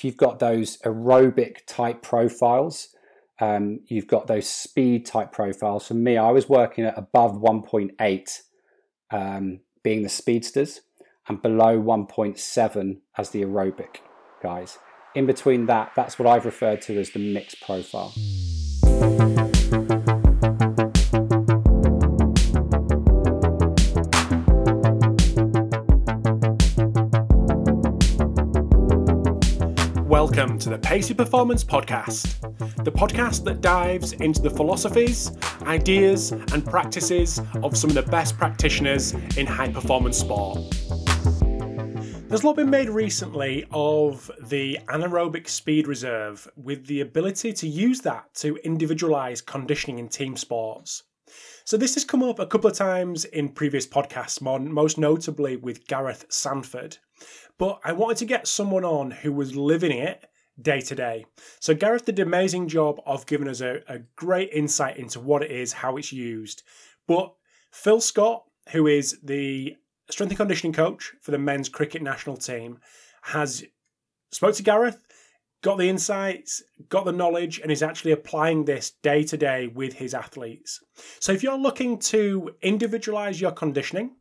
if you've got those aerobic type profiles, um, you've got those speed type profiles. For me, I was working at above 1.8 um, being the speedsters and below 1.7 as the aerobic guys. In between that, that's what I've referred to as the mixed profile. Welcome to the Pacey Performance Podcast, the podcast that dives into the philosophies, ideas, and practices of some of the best practitioners in high performance sport. There's a lot been made recently of the anaerobic speed reserve with the ability to use that to individualize conditioning in team sports. So, this has come up a couple of times in previous podcasts, most notably with Gareth Sandford. But I wanted to get someone on who was living it day to day. So, Gareth did an amazing job of giving us a, a great insight into what it is, how it's used. But Phil Scott, who is the strength and conditioning coach for the men's cricket national team, has spoke to Gareth, got the insights, got the knowledge, and is actually applying this day to day with his athletes. So if you're looking to individualize your conditioning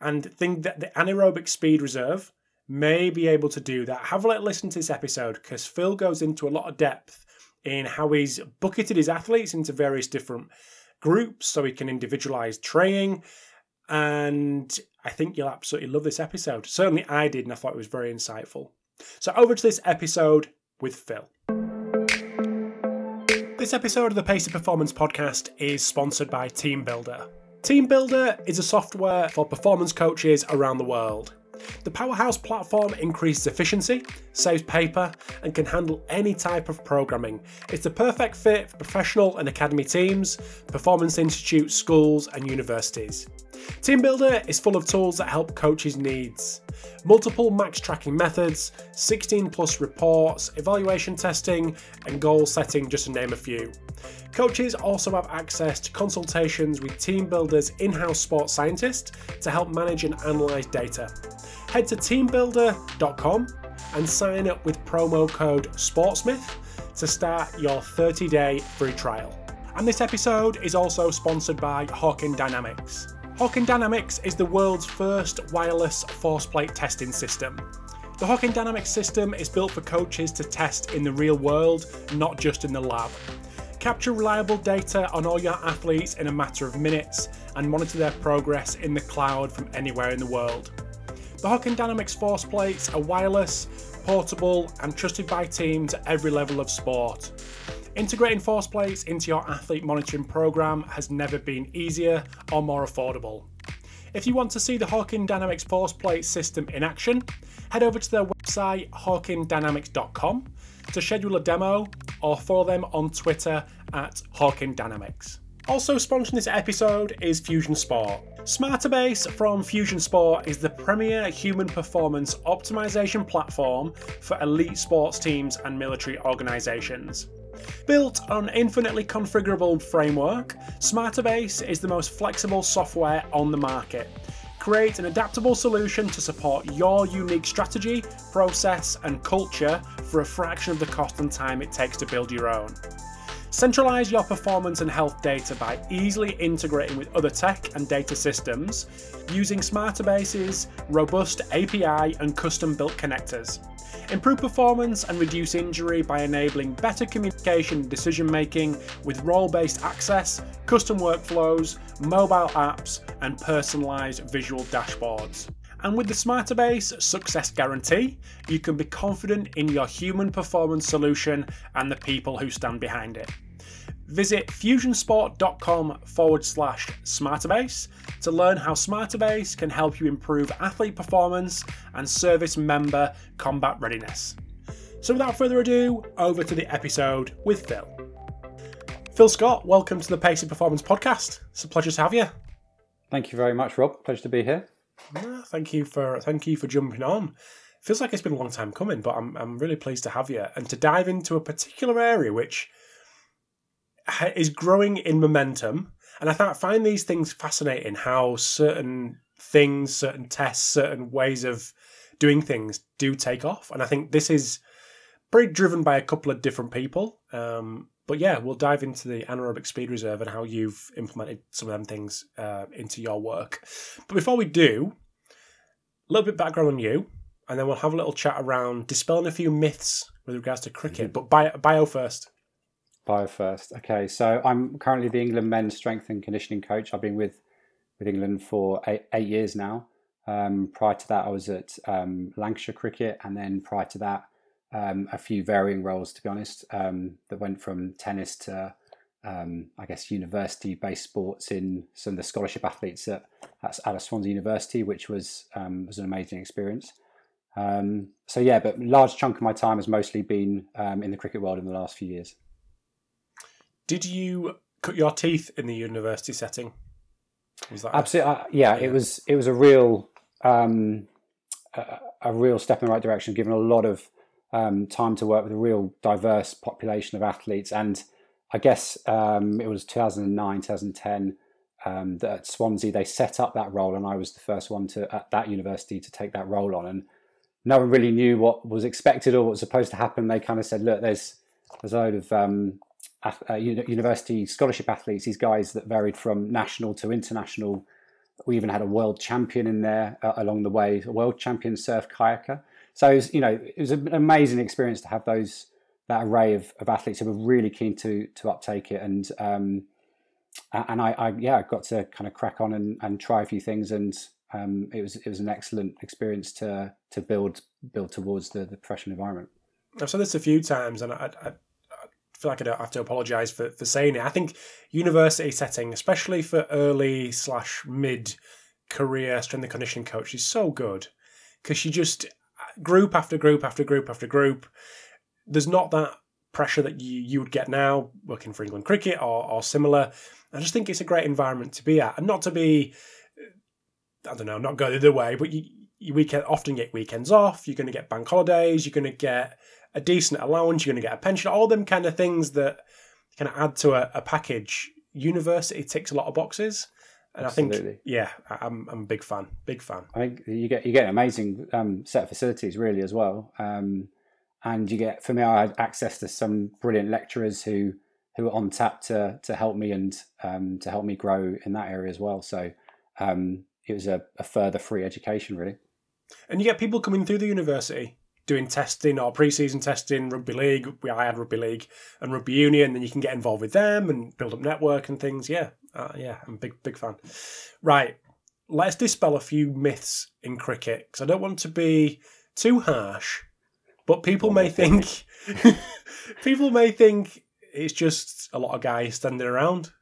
and think that the anaerobic speed reserve may be able to do that, have a little listen to this episode because Phil goes into a lot of depth in how he's bucketed his athletes into various different groups so he can individualize training and I think you'll absolutely love this episode. Certainly I did, and I thought it was very insightful. So, over to this episode with Phil. This episode of the Pacey Performance Podcast is sponsored by TeamBuildr. Team Builder is a software for performance coaches around the world. The Powerhouse platform increases efficiency, saves paper, and can handle any type of programming. It's the perfect fit for professional and academy teams, performance institutes, schools, and universities. TeamBuildr is full of tools that help coaches' needs. Multiple max tracking methods, 16 plus reports, evaluation testing, and goal setting, just to name a few. Coaches also have access to consultations with TeamBuildr's in house sports scientist to help manage and analyse data. Head to teambuildr.com and sign up with promo code SPORTSMITH to start your 30 day free trial. And this episode is also sponsored by Hawkin Dynamics. Hawkin Dynamics is the world's first wireless force plate testing system. The Hawkin Dynamics system is built for coaches to test in the real world, not just in the lab. Capture reliable data on all your athletes in a matter of minutes and monitor their progress in the cloud from anywhere in the world. The Hawkin Dynamics force plates are wireless, portable, and trusted by teams at every level of sport. Integrating force plates into your athlete monitoring program has never been easier or more affordable. If you want to see the Hawkin Dynamics force plate system in action, head over to their website hawkindynamics.com to schedule a demo or follow them on Twitter at Hawkin Dynamics. Also sponsoring this episode is Fusion Sport. Smartabase from Fusion Sport is the premier human performance optimization platform for elite sports teams and military organizations. Built on infinitely configurable framework, Smartabase is the most flexible software on the market. Create an adaptable solution to support your unique strategy, process, and culture for a fraction of the cost and time it takes to build your own. Centralize your performance and health data by easily integrating with other tech and data systems using Smartabase's, robust API and custom built connectors. Improve performance and reduce injury by enabling better communication and decision making with role based access, custom workflows, mobile apps, and personalized visual dashboards. And with the Smartabase Success Guarantee, you can be confident in your human performance solution and the people who stand behind it. Visit fusionsport.com forward slash Smartabase to learn how Smartabase can help you improve athlete performance and service member combat readiness. So, without further ado, over to the episode with Phil. Phil Scott, welcome to the Pacey Performance Podcast. It's a pleasure to have you. Thank you very much, Rob. Pleasure to be here. Thank you for thank you for jumping on. Feels like it's been a long time coming, but I'm I'm really pleased to have you and to dive into a particular area which is growing in momentum, and I find these things fascinating. How certain things, certain tests, certain ways of doing things do take off, and I think this is pretty driven by a couple of different people. Um, but yeah, we'll dive into the anaerobic speed reserve and how you've implemented some of them things uh, into your work. But before we do, a little bit background on you, and then we'll have a little chat around dispelling a few myths with regards to cricket. But bio, bio first. Bio first. Okay, so I'm currently the England men's strength and conditioning coach. I've been with with England for eight, eight years now. Um, prior to that, I was at um, Lancashire Cricket, and then prior to that, um, a few varying roles, to be honest, um, that went from tennis to, um, I guess, university based sports in some of the scholarship athletes at, at Swansea University, which was, um, was an amazing experience. Um, so, yeah, but large chunk of my time has mostly been um, in the cricket world in the last few years. Did you cut your teeth in the university setting? Was that Absolutely, uh, yeah, yeah, It was. It was a real, a, a real step in the right direction. Given a lot of um, time to work with a real diverse population of athletes. And I guess um, it was 2009, 2010 um, that at Swansea they set up that role, and I was the first one to at that university to take that role on. And no one really knew what was expected or what was supposed to happen. They kind of said, "Look, there's there's a load of um, uh, university scholarship athletes, these guys that varied from national to international. We even had a world champion in there uh, along the way, a world champion surf kayaker. So it was, you know, it was an amazing experience to have those that array of, of athletes who were really keen to to uptake it, and um, and I, I yeah got to kind of crack on and, and try a few things, and um, it was it was an excellent experience to to build build towards the, the professional environment. I've said this a few times, and I, I, I feel like I have to apologise for, for saying it. I think university setting, especially for early slash mid career strength and conditioning coach, is so good because you just group after group after group after group. There's not that pressure that you, you would get now working for England cricket or, or similar. I just think it's a great environment to be at, and not to be, I don't know, not go the other way, but you, you weekend often get weekends off. You're going to get bank holidays. You're going to get a decent allowance. You're going to get a pension. All them kind of things that kind of add to a, a package. University ticks a lot of boxes. And Absolutely. I think, yeah, I'm, I'm a big fan, big fan. I think you get you get an amazing um, set of facilities, really, as well. Um, and you get, for me, I had access to some brilliant lecturers who who are on tap to to help me and um, to help me grow in that area as well. So um, it was a, a further free education, really. And you get people coming through the university doing testing or pre-season testing, rugby league. I had rugby league and rugby union. Then you can get involved with them and build up network and things. Yeah, uh, yeah, I'm a big big fan. Right, let's dispel a few myths in cricket because I don't want to be too harsh, but people may think people may think it's just a lot of guys standing around.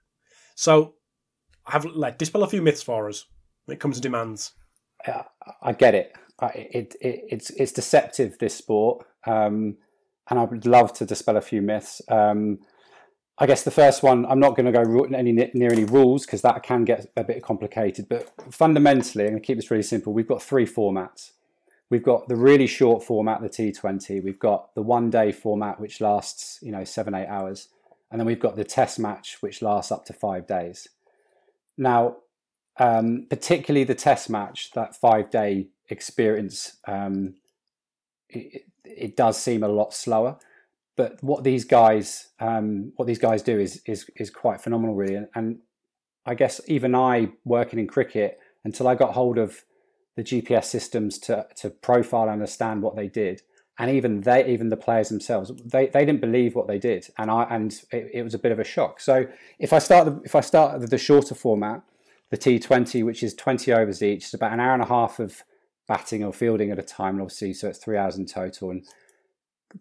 So, I have like dispel a few myths for us when it comes to demands. Yeah, I get it. It, it, it's it's deceptive this sport, um, and I would love to dispel a few myths. Um, I guess the first one, I'm not going to go any near any rules because that can get a bit complicated. But fundamentally, I'm going to keep this really simple. We've got three formats. We've got the really short format, the T20. We've got the one day format, which lasts, you know, seven, eight hours. And then we've got the test match, which lasts up to five days. Now, um, particularly the test match, that five day experience, um, it, it does seem a lot slower. But what these guys um, what these guys do is is is quite phenomenal really. And, and, I guess even I working in cricket until I got hold of the GPS systems to to profile and understand what they did and even they even the players themselves they, they didn't believe what they did. And I and it, it was a bit of a shock. So if I start the, if I start the shorter format the T20 which is 20 overs each it's about an hour and a half of batting or fielding at a time obviously so it's three hours in total. And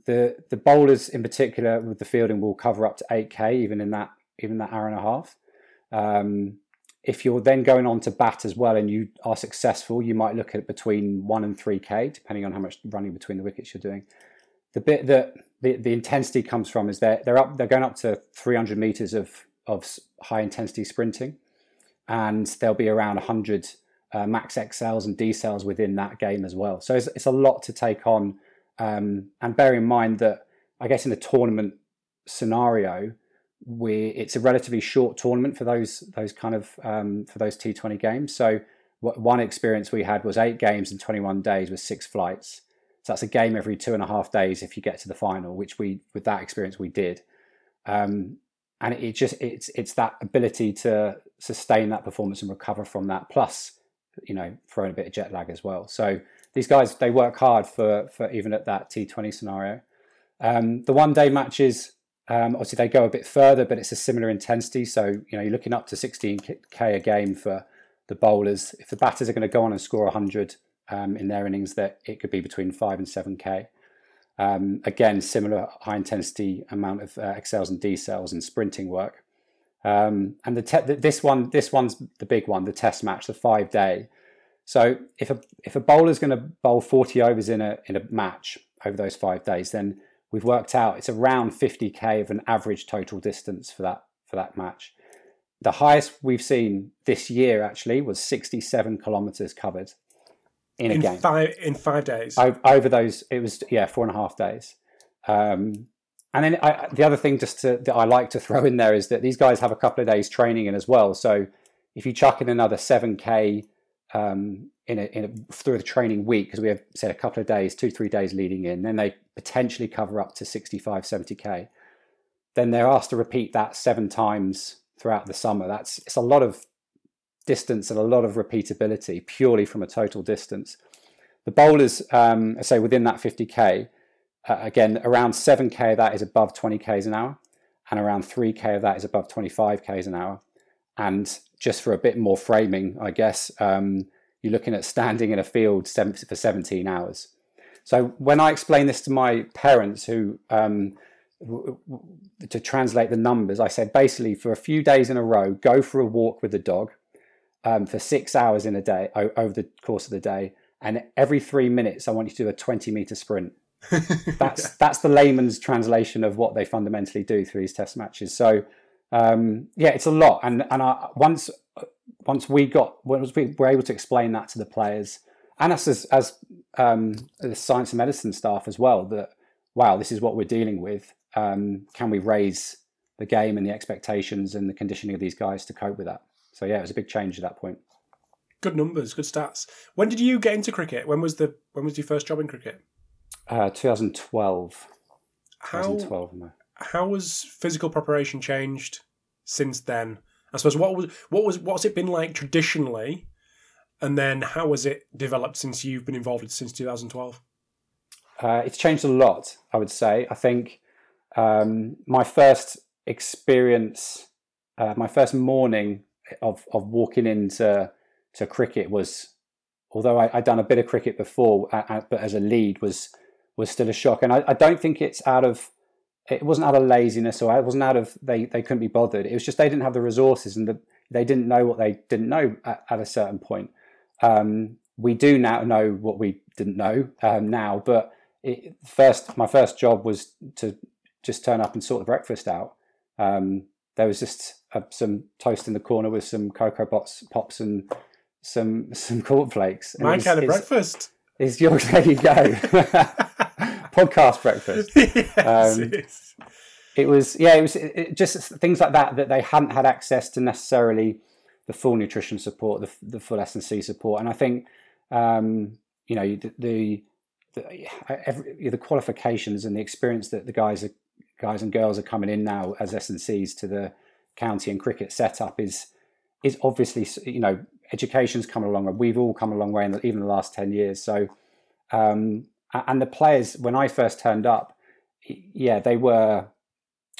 the the bowlers in particular with the fielding will cover up to 8k even in that even that hour and a half. Um, if you're then going on to bat as well and you are successful you might look at between 1 and 3k depending on how much running between the wickets you're doing. The bit that the, the intensity comes from is they're, they're up they're going up to 300 meters of of high intensity sprinting and there'll be around 100 uh, max accels and decels within that game as well so it's, it's a lot to take on um, and bear in mind that I guess in a tournament scenario, we it's a relatively short tournament for those those kind of um, for those T20 games. So what, one experience we had was eight games in 21 days with six flights. So that's a game every two and a half days if you get to the final, which we with that experience we did. Um, and it just it's it's that ability to sustain that performance and recover from that, plus you know throwing a bit of jet lag as well. So these guys they work hard for for even at that T20 scenario. Um, the one day matches um, obviously they go a bit further, but it's a similar intensity. So you know you're looking up to 16k a game for the bowlers. If the batters are going to go on and score 100 um, in their innings, that it could be between five and 7k. Um, again, similar high intensity amount of uh, accels and decels and sprinting work. Um, and the te- this one, this one's the big one, the test match, the five day. So if a if a bowler's going to bowl 40 overs in a in a match over those five days, then we've worked out it's around 50k of an average total distance for that for that match. The highest we've seen this year actually was 67 kilometers covered in, in a game. Five, in five days. Over, over, those, it was, yeah, four and a half days. Um, and then I, the other thing just to, that I like to throw in there is that these guys have a couple of days training in as well. So if you chuck in another 7K um, in, a, in a, through the training week, because we have said a couple of days, two, three days leading in, then they potentially cover up to 65, 70K. Then they're asked to repeat that seven times throughout the summer. That's it's a lot of distance and a lot of repeatability purely from a total distance. The bowlers, um, say within that 50k, uh, again around 7k of that is above 20 k's an hour, and around 3k of that is above 25 k's an hour. And just for a bit more framing, I guess um, you're looking at standing in a field for 17 hours. So when I explain this to my parents, who um, to translate the numbers, I said basically for a few days in a row, go for a walk with the dog um, for six hours in a day over the course of the day, and every three minutes I want you to do a 20 meter sprint. That's that's the layman's translation of what they fundamentally do through these test matches. So um, yeah, it's a lot, and and I, once once we got once we were able to explain that to the players and us as as um, the science and medicine staff as well that wow, this is what we're dealing with. Um, can we raise the game and the expectations and the conditioning of these guys to cope with that? So yeah, it was a big change at that point. Good numbers, good stats. When did you get into cricket? When was the when was your first job in cricket? Uh, 2012. How 2012, how has physical preparation changed since then? I suppose what was what was what's it been like traditionally, and then how has it developed since you've been involved since 2012? Uh, it's changed a lot, I would say. I think um, my first experience, uh, my first morning of of walking into to cricket was, although I, had done a bit of cricket before, but as a lead was was still a shock. And I, I, don't think it's out of it wasn't out of laziness or it wasn't out of they they couldn't be bothered. It was just they didn't have the resources and the, they didn't know what they didn't know at, at a certain point. Um, we do now know what we didn't know um, now, but it, first my first job was to just turn up and sort the breakfast out. Um, there was just some toast in the corner with some Coco Pops, pops and some some cornflakes. And My kind of breakfast. Is yours? There you go. Podcast breakfast. yes, um, it was yeah. It was it, just things like that that they hadn't had access to necessarily the full nutrition support, the the full S and C support, and I think um, you know the, the the, every, the qualifications and the experience that the guys are guys and girls are coming in now as S&Cs to the county and cricket setup is is obviously you know education's come a long way. We've all come a long way in the, even the last ten years. So um, and the players when I first turned up, yeah, they were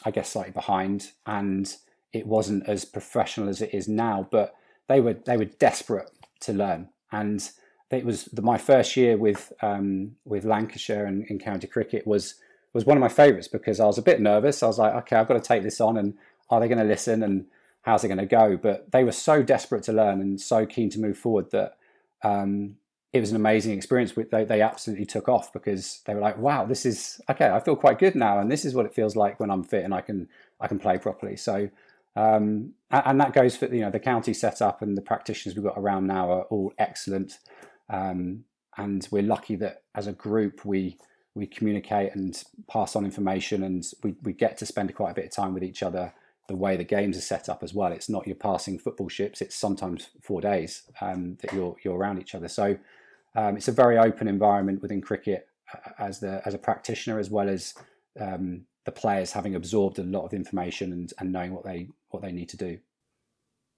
I guess slightly behind, and it wasn't as professional as it is now. But they were they were desperate to learn, and it was the, my first year with um, with Lancashire and in county cricket was was one of my favourites because I was a bit nervous. I was like, okay, I've got to take this on, and are they going to listen, and how's it going to go? But they were so desperate to learn and so keen to move forward that um, it was an amazing experience. They, they absolutely took off because they were like, wow, this is okay. I feel quite good now, and this is what it feels like when I'm fit and I can I can play properly. So. Um, and that goes for you know the county setup and the practitioners we've got around now are all excellent, um, and we're lucky that as a group we we communicate and pass on information, and we, we get to spend quite a bit of time with each other. The way the games are set up as well, it's not you're passing football ships; it's sometimes four days um, that you're you're around each other. So um, it's a very open environment within cricket, as the as a practitioner as well as um, the players having absorbed a lot of information and, and knowing what they what they need to do.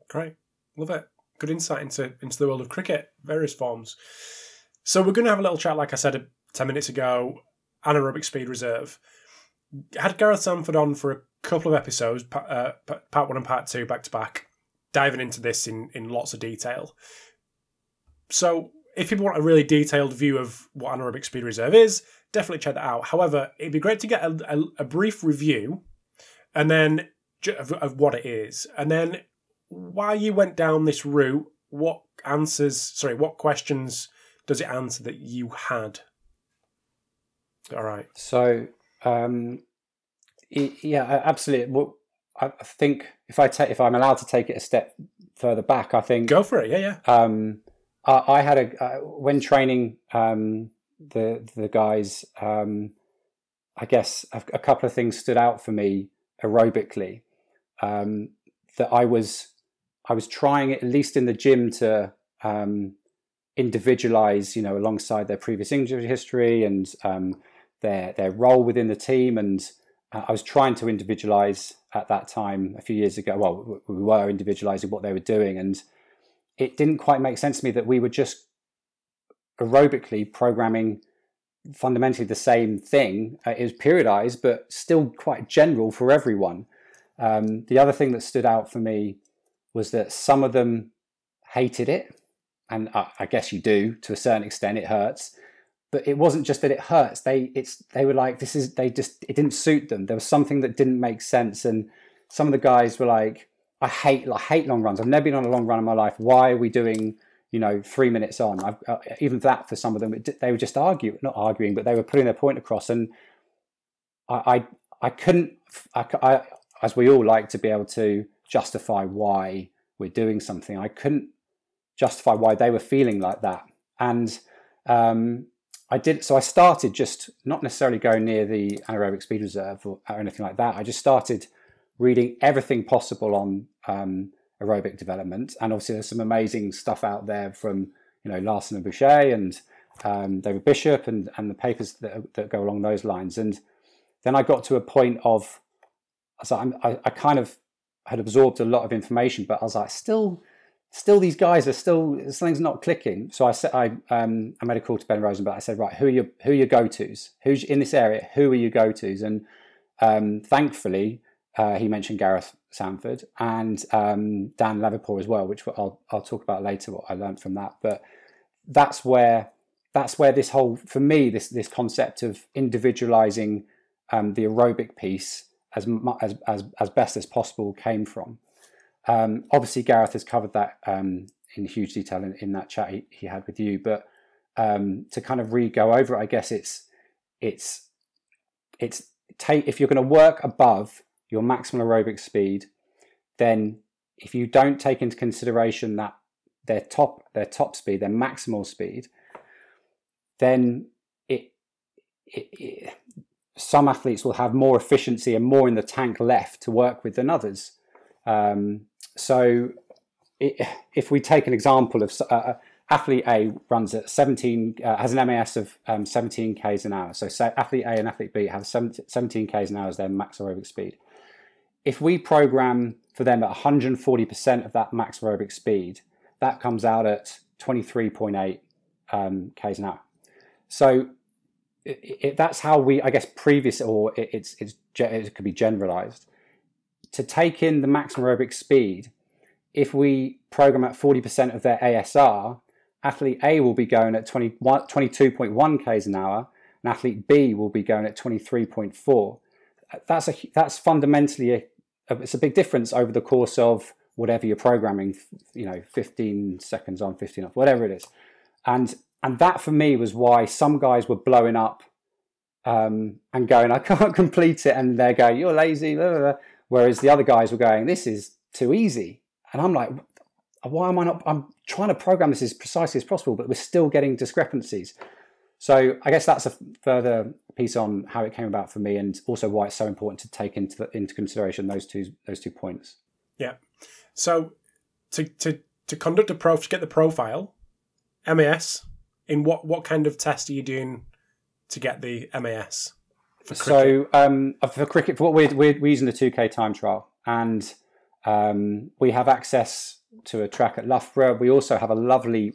Great, love it. Good insight into into the world of cricket, various forms. So we're going to have a little chat, like I said ten minutes ago, anaerobic speed reserve. Had Gareth Sandford on for a couple of episodes, uh, part one and part two, back to back, diving into this in in lots of detail. So if people want a really detailed view of what anaerobic speed reserve is, definitely check that out. However, it'd be great to get a, a, a brief review and then of, of what it is, and then why you went down this route. What answers? Sorry, what questions does it answer that you had? All right. So, um, yeah, absolutely. Well, I think if I take if I'm allowed to take it a step further back, I think go for it. Yeah, yeah. Um, I, I had a uh, when training um, the the guys. Um, I guess a, a, couple of things stood out for me aerobically. Um, that I was I was trying at least in the gym to um, individualize, you know, alongside their previous injury history and um, their their role within the team. And uh, I was trying to individualize at that time a few years ago. Well, we were individualizing what they were doing, and it didn't quite make sense to me that we were just aerobically programming fundamentally the same thing. Uh, it was periodized, but still quite general for everyone. Um, the other thing that stood out for me was that some of them hated it, and I, I guess you do to a certain extent. It hurts, but it wasn't just that it hurts. They it's they were like this is they just it didn't suit them. There was something that didn't make sense, and some of the guys were like, I hate I hate long runs. I've never been on a long run in my life. Why are we doing you know three minutes on? Uh, even that for some of them, it, they were just arguing, not arguing, but they were putting their point across. And I I, I couldn't. I, I, as we all like to be able to justify why we're doing something. I couldn't justify why they were feeling like that. And um, I did so. I started just not necessarily going near the anaerobic speed reserve or, or anything like that. I just started reading everything possible on um, aerobic development. And obviously, there's some amazing stuff out there from you know Laursen and Buchheit and um, David Bishop and and the papers that, that go along those lines. And then I got to a point of so I, I kind of had absorbed a lot of information, but I was like, still, still, these guys are still something's not clicking. So I said, I um, I made a call to Ben Rosenblatt. I said, right, who are your who are your go tos? Who's in this area? Who are your go tos? And um, thankfully, uh, he mentioned Gareth Sandford and um, Dan Lavipour as well, which I'll I'll talk about later. What I learned from that, but that's where that's where this whole for me this this concept of individualizing um, the aerobic piece as as as, as best as possible came from. Um, obviously, Gareth has covered that um, in huge detail in, in that chat he, he, had with you, but um, to kind of re go over it, I guess it's it's it's take if you're going to work above your maximum aerobic speed, then if you don't take into consideration that their top their top speed, their maximal speed, then it, it, it, some athletes will have more efficiency and more in the tank left to work with than others. Um, so if we take an example of uh, uh athlete A runs at 17, uh, has an MAS of um, 17 k's an hour. So athlete A and athlete B have 17 k's an hour as their max aerobic speed if we program for them at 140% of that max aerobic speed, that comes out at 23.8 um, k's an hour. So it, it, that's how we, I guess, previous or it, it's, it's it could be generalized to take in the maximum aerobic speed. If we program at 40% of their ASR, athlete A will be going at 20, 22.1 k's an hour, and athlete B will be going at 23.4 that's a that's fundamentally a, it's a big difference over the course of whatever you're programming you know 15 seconds on 15 off whatever it is and and that for me was why some guys were blowing up um, and going i can't complete it and they're going you're lazy blah, blah, blah. Whereas the other guys were going this is too easy and i'm like why am i not i'm trying to program this as precisely as possible but we're still getting discrepancies so I guess that's a further piece on how it came about for me, and also why it's so important to take into into consideration those two those two points. Yeah. So to to to conduct a to get the profile, MAS, in what what kind of test are you doing to get the MAS? So um, for cricket, for what we're, we're, we're using the 2K time trial, and um, we have access to a track at Loughborough. We also have a lovely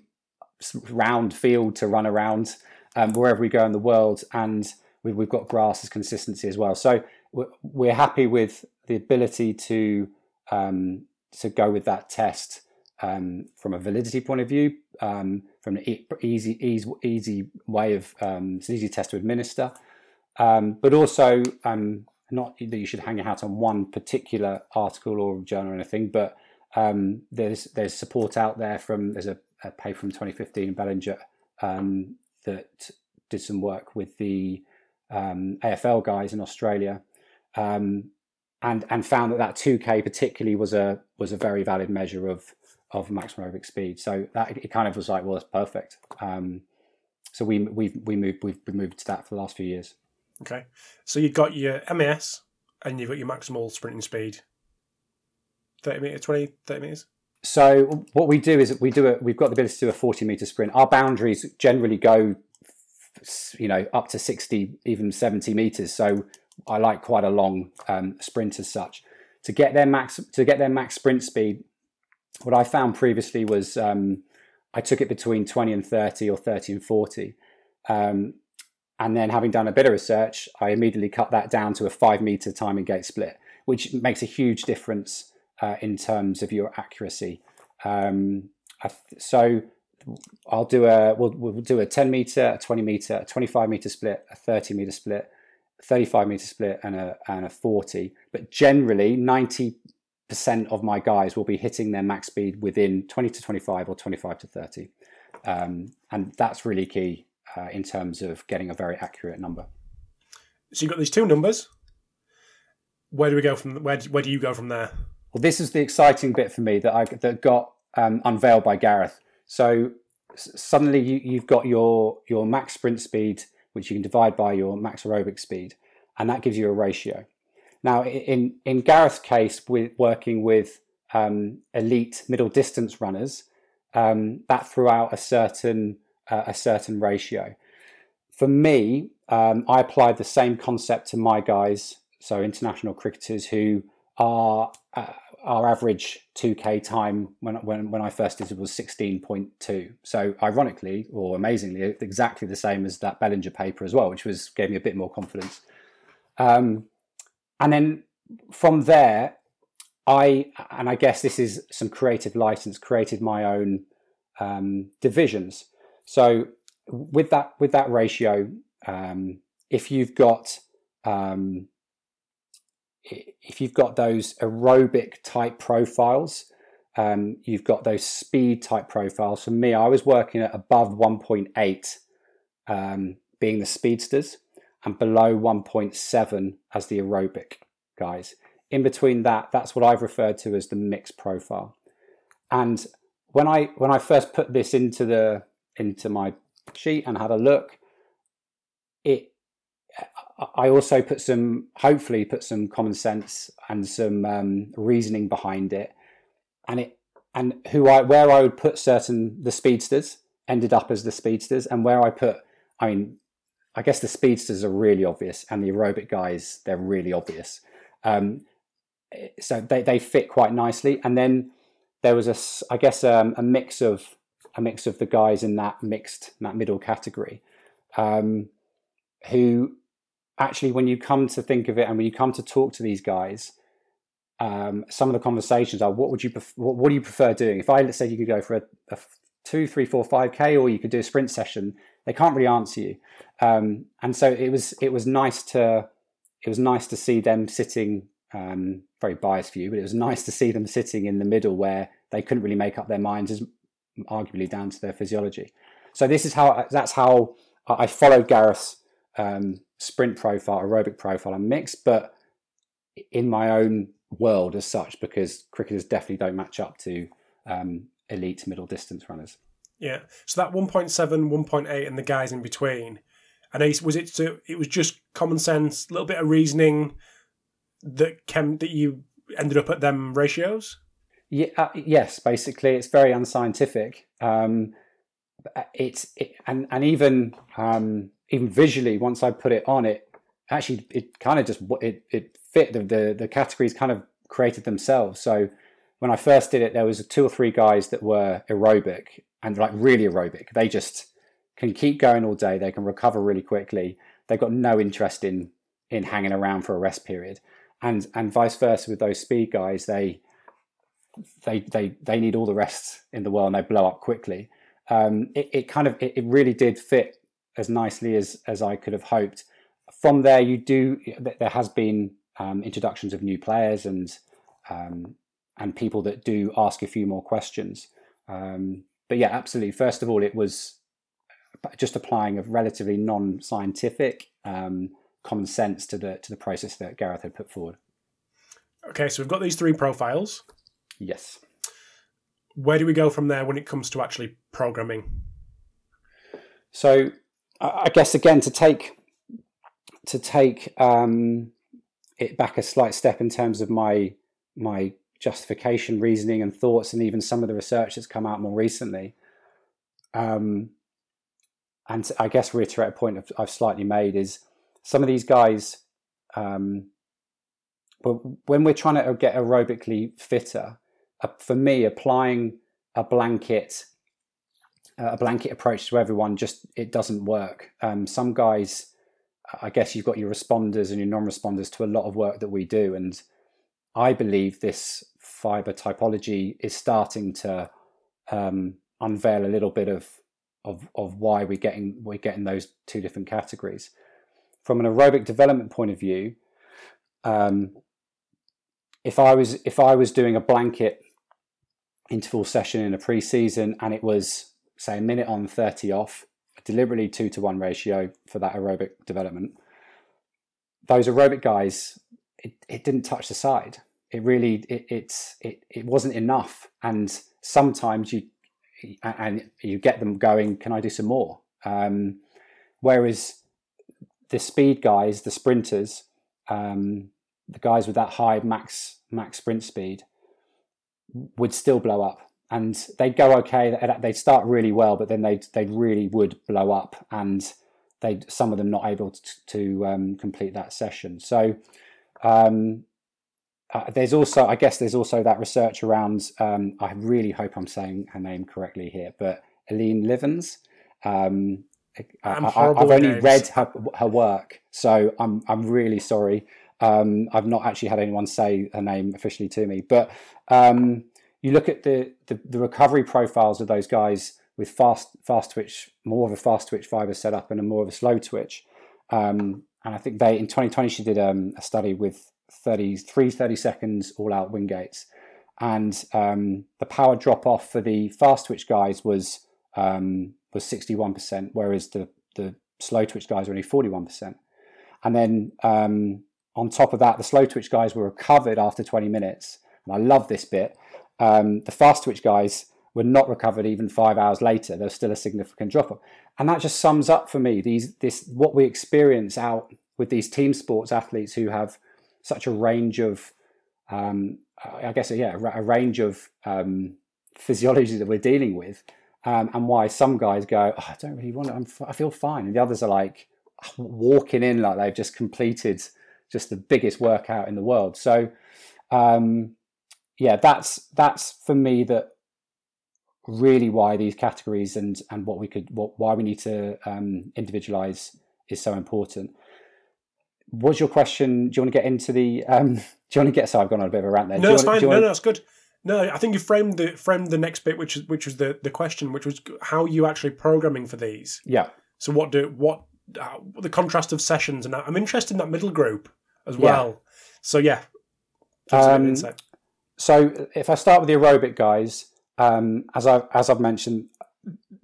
round field to run around um, wherever we go in the world, and we, have got grass as consistency as well. So we're, we're happy with the ability to um, to go with that test um, from a validity point of view, um, from an easy, easy, easy way of um, it's an easy test to administer, um, but also um, not that you should hang your hat on one particular article or journal or anything, but um, there's there's support out there from there's a, a paper from 2015 in Bellenger that did some work with the AFL guys in Australia. Um, and and found that that 2k particularly was a was a very valid measure of of maximum aerobic speed. So that it kind of was like, well, that's perfect. Um, so we we we moved we've moved to that for the last few years. Okay, so you've got your MAS and you've got your maximal sprinting speed. 30 meters, 20, 30 meters? So what we do is we do it. We've got the ability to do a 40 meter sprint. Our boundaries generally go, you know, up to 60, even 70 meters. So I like quite a long um, sprint as such. To get their max to get their max sprint speed, what I found previously was um, I took it between 20 and 30 or 30 and 40. Um, and then having done a bit of research, I immediately cut that down to a five meter timing gate split, which makes a huge difference uh, in terms of your accuracy. Um, so I'll do a we'll, we'll do a 10 meter, a 20 meter, a 25 meter split, a 30 meter split, 35 meter split and a, and a 40. But generally, 90% of my guys will be hitting their max speed within 20 to 25 or 25 to 30. Um, and that's really key uh, in terms of getting a very accurate number. So you've got these two numbers. Where do we go from? Where do, where do you go from there? Well, this is the exciting bit for me that I that got um, unveiled by Gareth. So suddenly you, you've got your your max sprint speed which you can divide by your max aerobic speed, and that gives you a ratio. Now, in in Gareth's case, with working with um, elite middle distance runners, um, that threw out a certain a certain ratio. For me, um, I applied the same concept to my guys, so international cricketers who are uh, our average 2k time when, when, when I first did it was 16.2. So ironically or amazingly, exactly the same as that Bellenger paper as well, which was gave me a bit more confidence. Um, and then from there, I and I guess this is some creative license, created my own um, divisions. So with that with that ratio, um, if you've got um, if you've got those aerobic type profiles, um, you've got those speed type profiles. For me, I was working at above 1.8 um, being the speedsters and below 1.7 as the aerobic guys. In between that, that's what I've referred to as the mixed profile. And when I when I first put this into the into my sheet and had a look, it I also put some, hopefully, put some common sense and some um, reasoning behind it, and it and who I where I would put certain the speedsters ended up as the speedsters, and where I put, I mean, I guess the speedsters are really obvious, and the aerobic guys they're really obvious. Um, so they they fit quite nicely, and then there was a I guess um, a mix of a mix of the guys in that mixed that middle category, um, who actually, when you come to think of it, and when you come to talk to these guys, um, some of the conversations are, what would you, pref- what, what, do you prefer doing? If I said you could go for a, a two, three, four, five k, or you could do a sprint session, they can't really answer you. Um, and so it was, it was nice to, it was nice to see them sitting. Um, very biased view, but it was nice to see them sitting in the middle where they couldn't really make up their minds, as arguably down to their physiology. So this is how that's how I followed Gareth's um, sprint profile, aerobic profile, and mix, but in my own world as such, because cricketers definitely don't match up to um, elite middle distance runners. Yeah. So that 1.7, 1.8, and the guys in between. And was it it was just common sense, a little bit of reasoning that came that you ended up at them ratios? Yeah, uh, yes, basically, it's very unscientific. Um, it's it, and and even um, even visually, once I put it on, it actually it kind of just it it fit the, the the categories kind of created themselves. So when I first did it, there was two or three guys that were aerobic and like really aerobic. They just can keep going all day. They can recover really quickly. They've got no interest in in hanging around for a rest period, and and vice versa with those speed guys. They they they they need all the rest in the world and they blow up quickly. Um, it, it kind of it, it really did fit as nicely as as I could have hoped. From there, you do there has been um, introductions of new players and um, and people that do ask a few more questions. Um, but yeah, absolutely. First of all, it was just applying a relatively non-scientific um, common sense to the to the process that Gareth had put forward. Okay, so we've got these three profiles. Yes. Where do we go from there when it comes to actually programming? So, I guess again to take to take um, it back a slight step in terms of my my justification, reasoning, and thoughts, and even some of the research that's come out more recently. Um, and I guess reiterate a point I've, I've slightly made is some of these guys, um, when we're trying to get aerobically fitter, for me, applying a blanket uh, a blanket approach to everyone just it doesn't work. Um, some guys, I guess you've got your responders and your non-responders to a lot of work that we do, and I believe this fiber typology is starting to um, unveil a little bit of of of why we're getting we're getting those two different categories. From an aerobic development point of view, um, if I was if I was doing a blanket interval session in a pre-season and it was say a minute on 30 off deliberately two to one ratio for that aerobic development. Those aerobic guys it, it didn't touch the side. It really it, it's it, it wasn't enough. And sometimes you and you get them going can i do some more? Um, whereas the speed guys the sprinters um, the guys with that high max max sprint speed would still blow up and they'd go okay they'd start really well but then they they really would blow up and they some of them not able to, to um, complete that session so um, uh, there's also, I guess, there's also that research around. Um, I really hope I'm saying her name correctly here, but Eline Lievens. Um, I, have only names. read her, her work, so I'm I'm really sorry. Um, I've not actually had anyone say her name officially to me, but um, you look at the, the, the recovery profiles of those guys with fast fast twitch, more of a fast twitch fiber setup and a more of a slow twitch. Um, and I think they in 2020 she did um, a study with 33, 30 seconds all out Wingates. And um, the power drop off for the fast twitch guys was um, was 61%, whereas the, the slow twitch guys were only 41%. And then um, on top of that, the slow twitch guys were recovered after 20 minutes. And I love this bit. Um, the fast twitch guys were not recovered even five hours later. There's still a significant drop off. And that just sums up for me these this what we experience out with these team sports athletes who have such a range of, um, I guess, yeah, a range of um, physiology that we're dealing with, um, and why some guys go, oh, I don't really want it, I'm, I feel fine, and the others are like walking in like they've just completed just the biggest workout in the world. So, um, yeah, that's that's for me that really why these categories and and what we could what why we need to um, individualize is so important was your question? Do you want to get into the? Um, do you want to get? So I've gone on a bit of a rant there. No, that's fine. No, no, that's good. No, I think you framed the framed the next bit, which is which was the the question, which was how you actually programming for these. Yeah. So what do what uh, the contrast of sessions, and I'm interested in that middle group as well. Yeah. So yeah. Um, so if I start with the aerobic guys, um, as I as I've mentioned,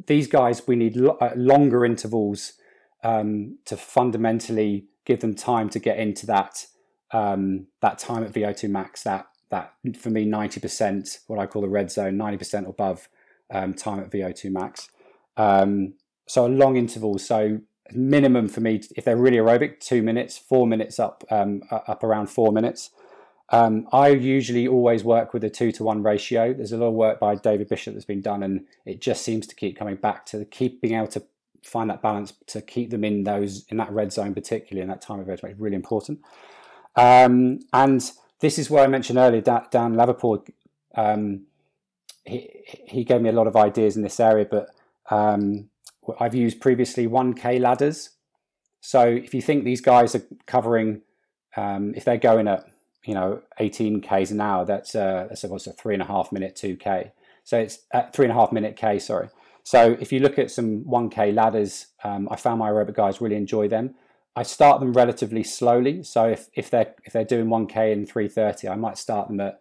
these guys we need lo- uh, longer intervals um, to fundamentally give them time to get into that um, that time at VO2 max. That that for me, ninety percent, what I call the red zone, ninety percent above um, time at VO2 max. Um, so a long interval. So minimum for me, if they're really aerobic, two minutes, four minutes up um, up around four minutes. Um, I usually always work with a two to one ratio. There's a lot of work by David Bishop that's been done, and it just seems to keep coming back to keep being able to find that balance to keep them in those in that red zone, particularly in that time of red is really important. Um, and this is where I mentioned earlier, Dan, Dan Lavipour, um, he, he gave me a lot of ideas in this area, but um, I've used previously 1K ladders. So if you think these guys are covering, um, if they're going at, you know, 18 Ks an hour, that's, uh, that's what's a three and a half minute 2K. So it's at three and a half minute K, sorry. So if you look at some 1K ladders, um, I found my aerobic guys really enjoy them. I start them relatively slowly. So if, if they're if they're doing 1K in 330, I might start them at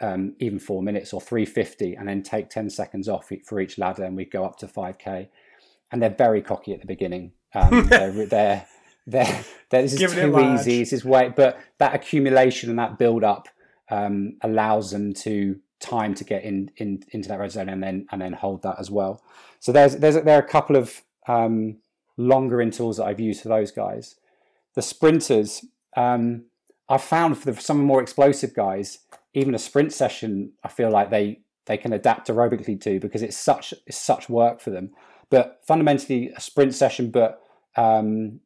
um, even four minutes or 350 and then take 10 seconds off for each ladder and we go up to 5K. And they're very cocky at the beginning. Um, they're, they're, they're, they're, this is too easy. This is way, but that accumulation and that build up um, allows them to time to get in, in into that red zone and then and then hold that as well. So there's there's there are a couple of um, longer intervals that I've used for those guys. The sprinters, um, I've found for the, some more explosive guys, even a sprint session, I feel like they they can adapt aerobically to because it's such it's such work for them. But fundamentally, a sprint session, but um,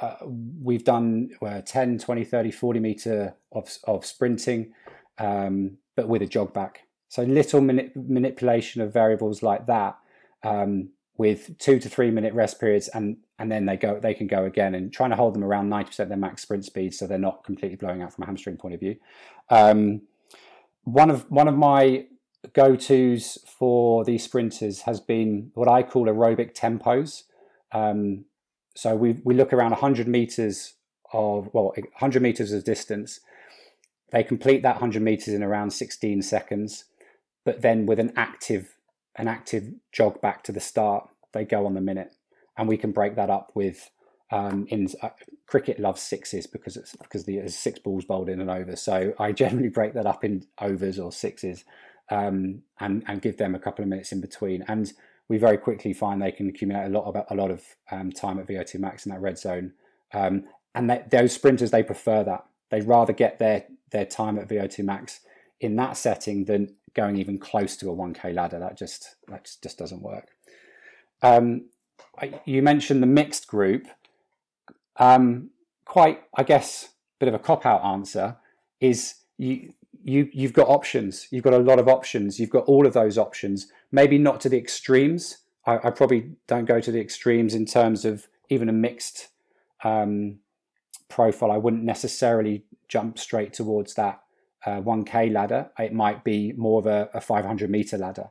uh, we've done uh, 10, 20, 30, 40 meter of, of sprinting, um, but with a jog back. So little mani- manipulation of variables like that um, with two to three minute rest periods and and then they go they can go again and trying to hold them around 90% of their max sprint speed so they're not completely blowing out from a hamstring point of view um, one of one of my go-to's for these sprinters has been what i call aerobic tempos um, so we we look around 100 meters of well 100 meters of distance they complete that 100 meters in around 16 seconds but then with an active an active jog back to the start, they go on the minute, and we can break that up with. Um, in uh, cricket loves sixes because it's because there's six balls bowled in and over. So I generally break that up in overs or sixes, um, and and give them a couple of minutes in between. And we very quickly find they can accumulate a lot of a lot of um, time at VO2 max in that red zone. Um, and that, those sprinters they prefer that. They'd rather get their their time at VO2 max in that setting than going even close to a 1k ladder. That just that just, just doesn't work. Um, I, you mentioned the mixed group. Um, quite, I guess, bit of a cop out answer is you you you've got options. You've got a lot of options. You've got all of those options. Maybe not to the extremes. I, I probably don't go to the extremes in terms of even a mixed um, profile. I wouldn't necessarily jump straight towards that uh, 1K ladder. It might be more of a, a 500 meter ladder.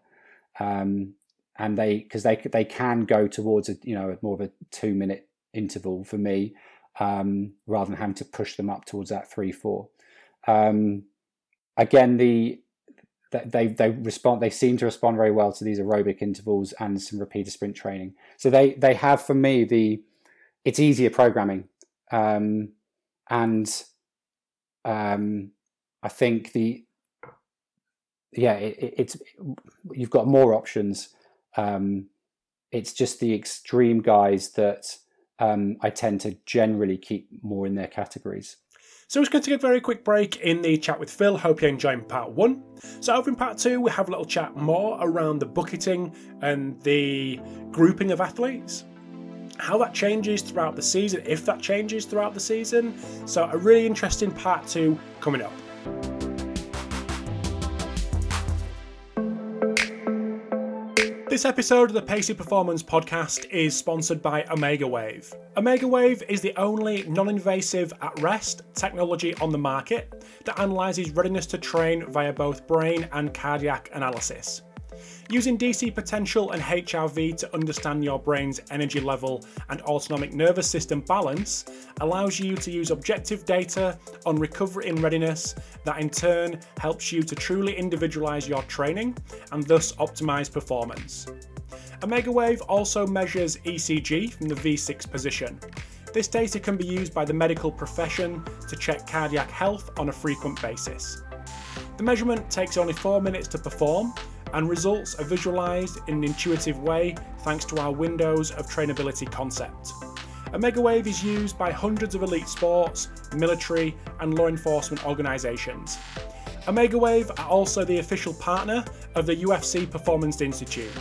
Um, and they, because they, they can go towards a, you know, more of a two minute interval for me, um, rather than having to push them up towards that three, four. Um, again, the, they they respond they seem to respond very well to these aerobic intervals and some repeater sprint training so they they have for me the it's easier programming um, and um, I think the yeah, it, it's you've got more options. Um, it's just the extreme guys that um, I tend to generally keep more in their categories. So we're going to take a very quick break in the chat with Phil. Hope you're enjoying part one. So over in part two, we have a little chat more around the bucketing and the grouping of athletes. How that changes throughout the season, if that changes throughout the season. So a really interesting part two coming up. This episode of the Pacey Performance podcast is sponsored by Omega Wave. Omega Wave is the only non invasive at rest technology on the market that analyses readiness to train via both brain and cardiac analysis. Using DC potential and HRV to understand your brain's energy level and autonomic nervous system balance allows you to use objective data on recovery and readiness that in turn helps you to truly individualize your training and thus optimize performance. Omega Wave also measures ECG from the V6 position. This data can be used by the medical profession to check cardiac health on a frequent basis. The measurement takes only 4 minutes to perform and results are visualized in an intuitive way thanks to our windows of trainability concept. Omegawave is used by hundreds of elite sports, military, and law enforcement organisations. Omegawave are also the official partner of the UFC Performance Institute.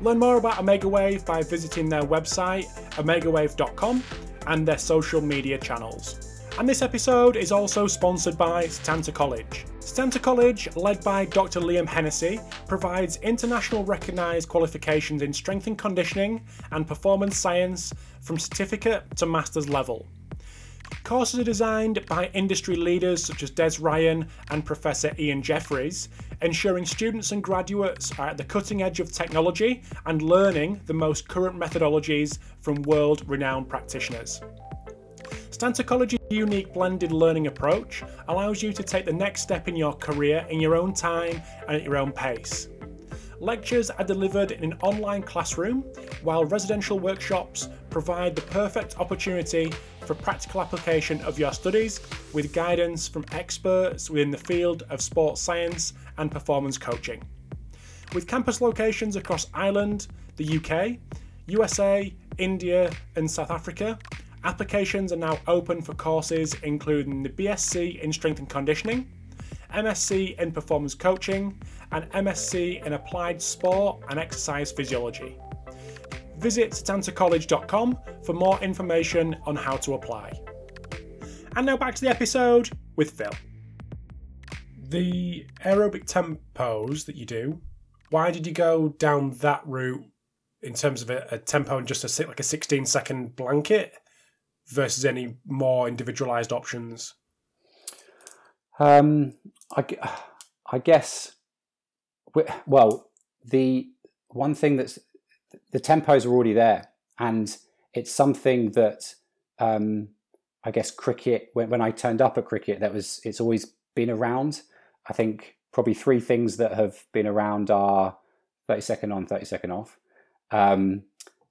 Learn more about OmegaWave by visiting their website, omegawave.com, and their social media channels. And this episode is also sponsored by Setanta College. Setanta College, led by Dr. Liam Hennessy, provides international recognised qualifications in strength and conditioning and performance science from certificate to master's level. Courses are designed by industry leaders such as Des Ryan and Professor Ian Jeffreys, ensuring students and graduates are at the cutting edge of technology and learning the most current methodologies from world renowned practitioners. Setanta unique blended learning approach allows you to take the next step in your career in your own time and at your own pace. Lectures are delivered in an online classroom, while residential workshops provide the perfect opportunity for practical application of your studies with guidance from experts within the field of sports science and performance coaching. With campus locations across Ireland, the UK, USA, India, and South Africa, Applications are now open for courses including the BSc in Strength and Conditioning, MSc in Performance Coaching, and MSc in Applied Sport and Exercise Physiology. Visit setantacollege.com for more information on how to apply. And now back to the episode with Phil. The aerobic tempos that you do, why did you go down that route in terms of a, a tempo and just a like a 16 second blanket? Versus any more individualized options? Um, I, I guess, well, the one thing that's the tempos are already there, and it's something that um, I guess cricket. When, when I turned up at cricket, that was it's always been around. I think probably three things that have been around are thirty second on, thirty second off, um,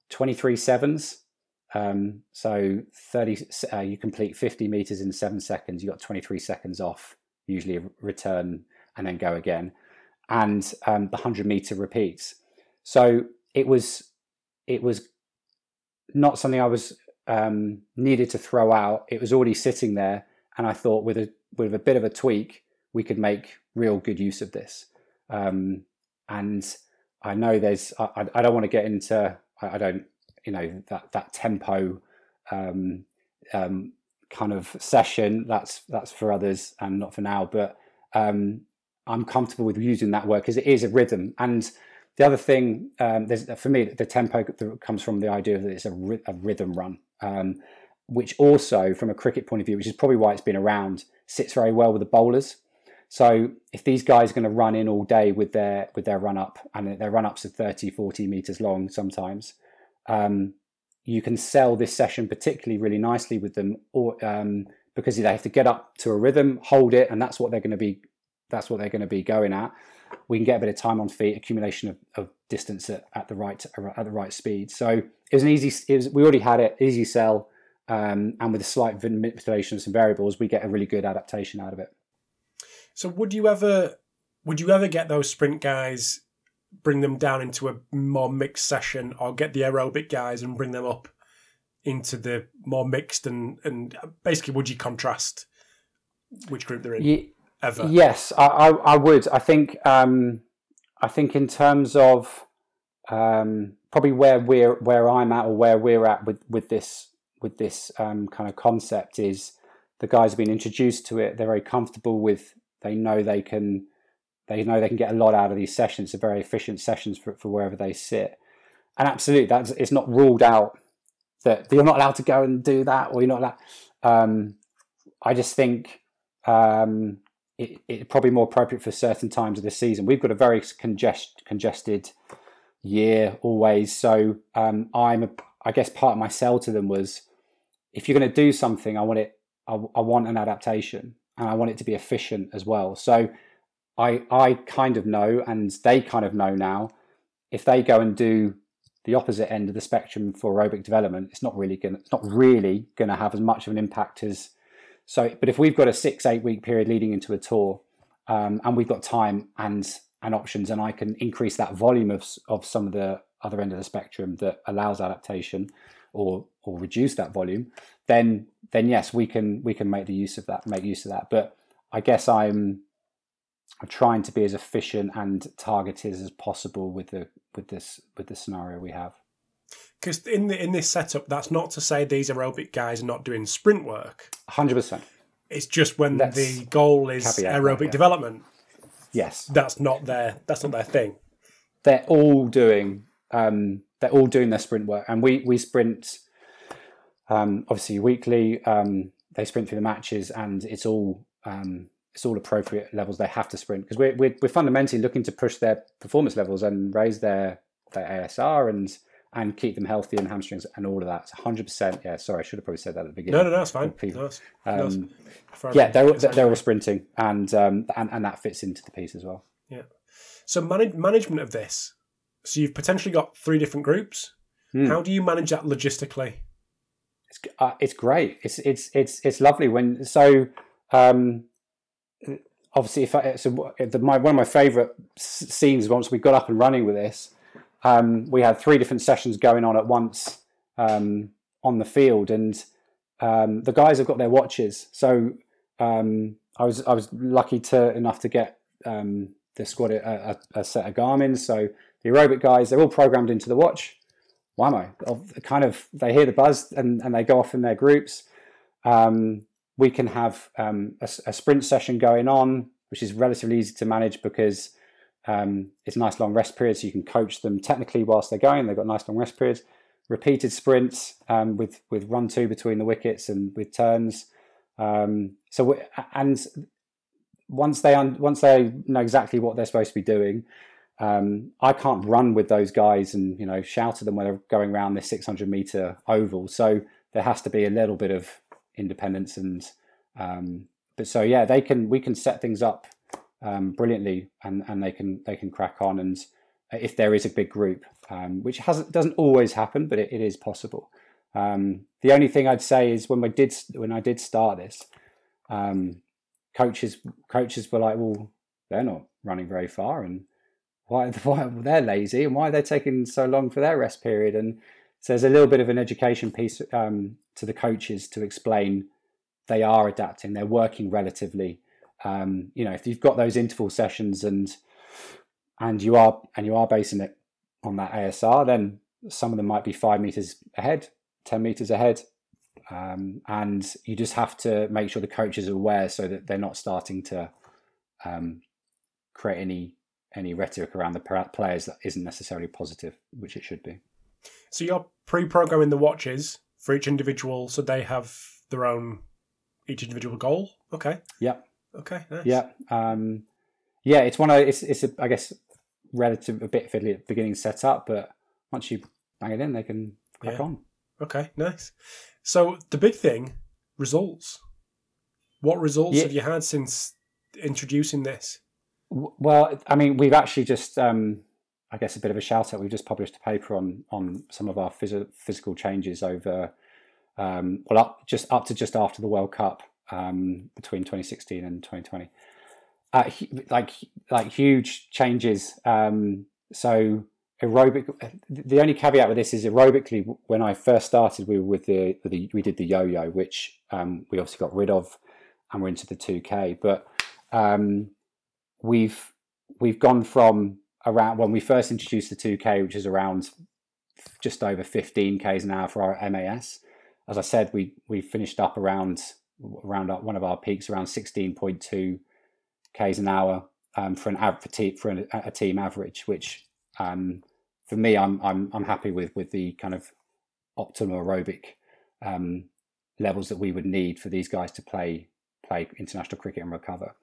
twenty three sevens um, so 30, uh, you complete 50 meters in seven seconds. You got 23 seconds off, usually return and then go again, and um, the 100 meter repeats. So it was, it was not something I was um, needed to throw out. It was already sitting there, and I thought with a with a bit of a tweak, we could make real good use of this. Um, and I know there's, I, I don't want to get into, I, I don't you know that that tempo um, um, kind of session. That's that's for others and not for now. But um, I'm comfortable with using that word because it is a rhythm. And the other thing, um, there's for me, the tempo comes from the idea that it's a, a rhythm run, um, which also, from a cricket point of view, which is probably why it's been around, sits very well with the bowlers. So if these guys are going to run in all day with their with their run up, and their run ups are 30, 40 meters long sometimes, um, you can sell this session particularly really nicely with them, or um, because they have to get up to a rhythm, hold it, and that's what they're going to be. That's what they're going to be going at. We can get a bit of time on feet, accumulation of, of distance at, at, the right at the right speed. So it was an easy. It was, we already had it easy sell, um, and with a slight manipulation of some variables, we get a really good adaptation out of it. So would you ever would you ever get those sprint guys bring them down into a more mixed session or get the aerobic guys and bring them up into the more mixed and and basically would you contrast which group they're in yeah, ever? yes I, I, I would. I think um i think in terms of um probably where we're where i'm at or where we're at with with this with this um kind of concept is the guys have been introduced to it. They're very comfortable with they know they can they know they can get a lot out of these sessions. They're very efficient sessions for, for wherever they sit. And absolutely, that's it's not ruled out that you're not allowed to go and do that, or you're not allowed. Um, I just think um, it, it's probably more appropriate for certain times of the season. We've got a very congest, congested year always, so um, I'm. A, I guess part of my sell to them was, if you're going to do something, I want it. I, I want an adaptation, and I want it to be efficient as well. So I I kind of know, and they kind of know now, if they go and do the opposite end of the spectrum for aerobic development, it's not really going it's not really going to have as much of an impact as so. But if we've got a six eight week period leading into a tour, um, and we've got time and and options, and I can increase that volume of of some of the other end of the spectrum that allows adaptation, or or reduce that volume, then then yes, we can we can make the use of that, make use of that. But I guess I'm I'm trying to be as efficient and targeted as possible with the with this with the scenario we have. Because in the, in this setup, that's not to say these aerobic guys are not doing sprint work. Hundred percent. It's just when Let's the goal is aerobic that, yeah. development. Yes, That's not their that's not their thing. they're all doing um, they're all doing their sprint work, and we we sprint um, obviously weekly. Um, they sprint through the matches, and it's all um, it's all appropriate levels they have to sprint because we're, we're we're fundamentally looking to push their performance levels and raise their their ASR and and keep them healthy and hamstrings and all of that. It's hundred percent. Yeah, sorry, I should have probably said that at the beginning. No, no, no, it's fine. No, it's- Um, for yeah, they're they're all sprinting, and um, and and that fits into the piece as well. Yeah. So manage, management of this. So you've potentially got three different groups. Hmm. How do you manage that logistically? it's uh, it's great. It's it's it's it's lovely when so um, obviously if I, so the, my one of my favourite s- scenes once we got up and running with this, um, we had three different sessions going on at once um, on the field, and um, the guys have got their watches. So um, I was I was lucky to enough to get um, the squad a, a, a set of Garmin. So the aerobic guys they're all programmed into the watch whammo of kind of they hear the buzz and, and they go off in their groups um, we can have um, a, a sprint session going on which is relatively easy to manage because um, it's nice long rest periods so you can coach them technically whilst they're going. They've got nice long rest periods. Repeated sprints um, with with run two between the wickets and with turns. Um, so we, and once they un, once they know exactly what they're supposed to be doing um, I can't run with those guys and you know shout at them when they're going around this 600 meter oval. So there has to be a little bit of independence and um, but so yeah, they can we can set things up um, brilliantly and and they can they can crack on and if there is a big group, um, which hasn't doesn't always happen, but it, it is possible. Um, the only thing I'd say is when we did when I did start this, um, coaches coaches were like, well, they're not running very far and why, why they're lazy and why they're taking so long for their rest period. And so there's a little bit of an education piece um, to the coaches to explain they are adapting, they're working relatively. Um, you know, if you've got those interval sessions and and you are and you are basing it on that ASR, then some of them might be five meters ahead, ten meters ahead, um, and you just have to make sure the coaches are aware so that they're not starting to um, create any any rhetoric around the players that isn't necessarily positive, which it should be. So you're pre-programming the watches for each individual, so they have their own each individual goal. Okay. Yeah. Okay. Nice. Yeah, um, yeah. It's one of it's it's a, I guess relative a bit fiddly at the beginning setup, but once you bang it in, they can crack Yeah. on. Okay. Nice. So the big thing, results. What results Yeah. have you had since introducing this? Well, I mean, we've actually just, um, I guess, a bit of a shout out. We've just published a paper on on some of our phys- physical changes over, um, well, up just up to just after the World Cup um, between 2016 and 2020. Uh, like like huge changes. Um, so aerobic. The only caveat with this is aerobically. When I first started, we were with the, the we did the yo-yo, which um, we obviously got rid of, and we're into the 2K. But um, we've we've gone from around when we first introduced the 2K, which is around just over 15 k's an hour for our MAS. As I said, we we finished up around around one of our peaks around 16.2 k's an hour um, for an for, te- for an, a team average, which um, for me, I'm I'm I'm happy with with the kind of optimal aerobic um, levels that we would need for these guys to play play international cricket and recover.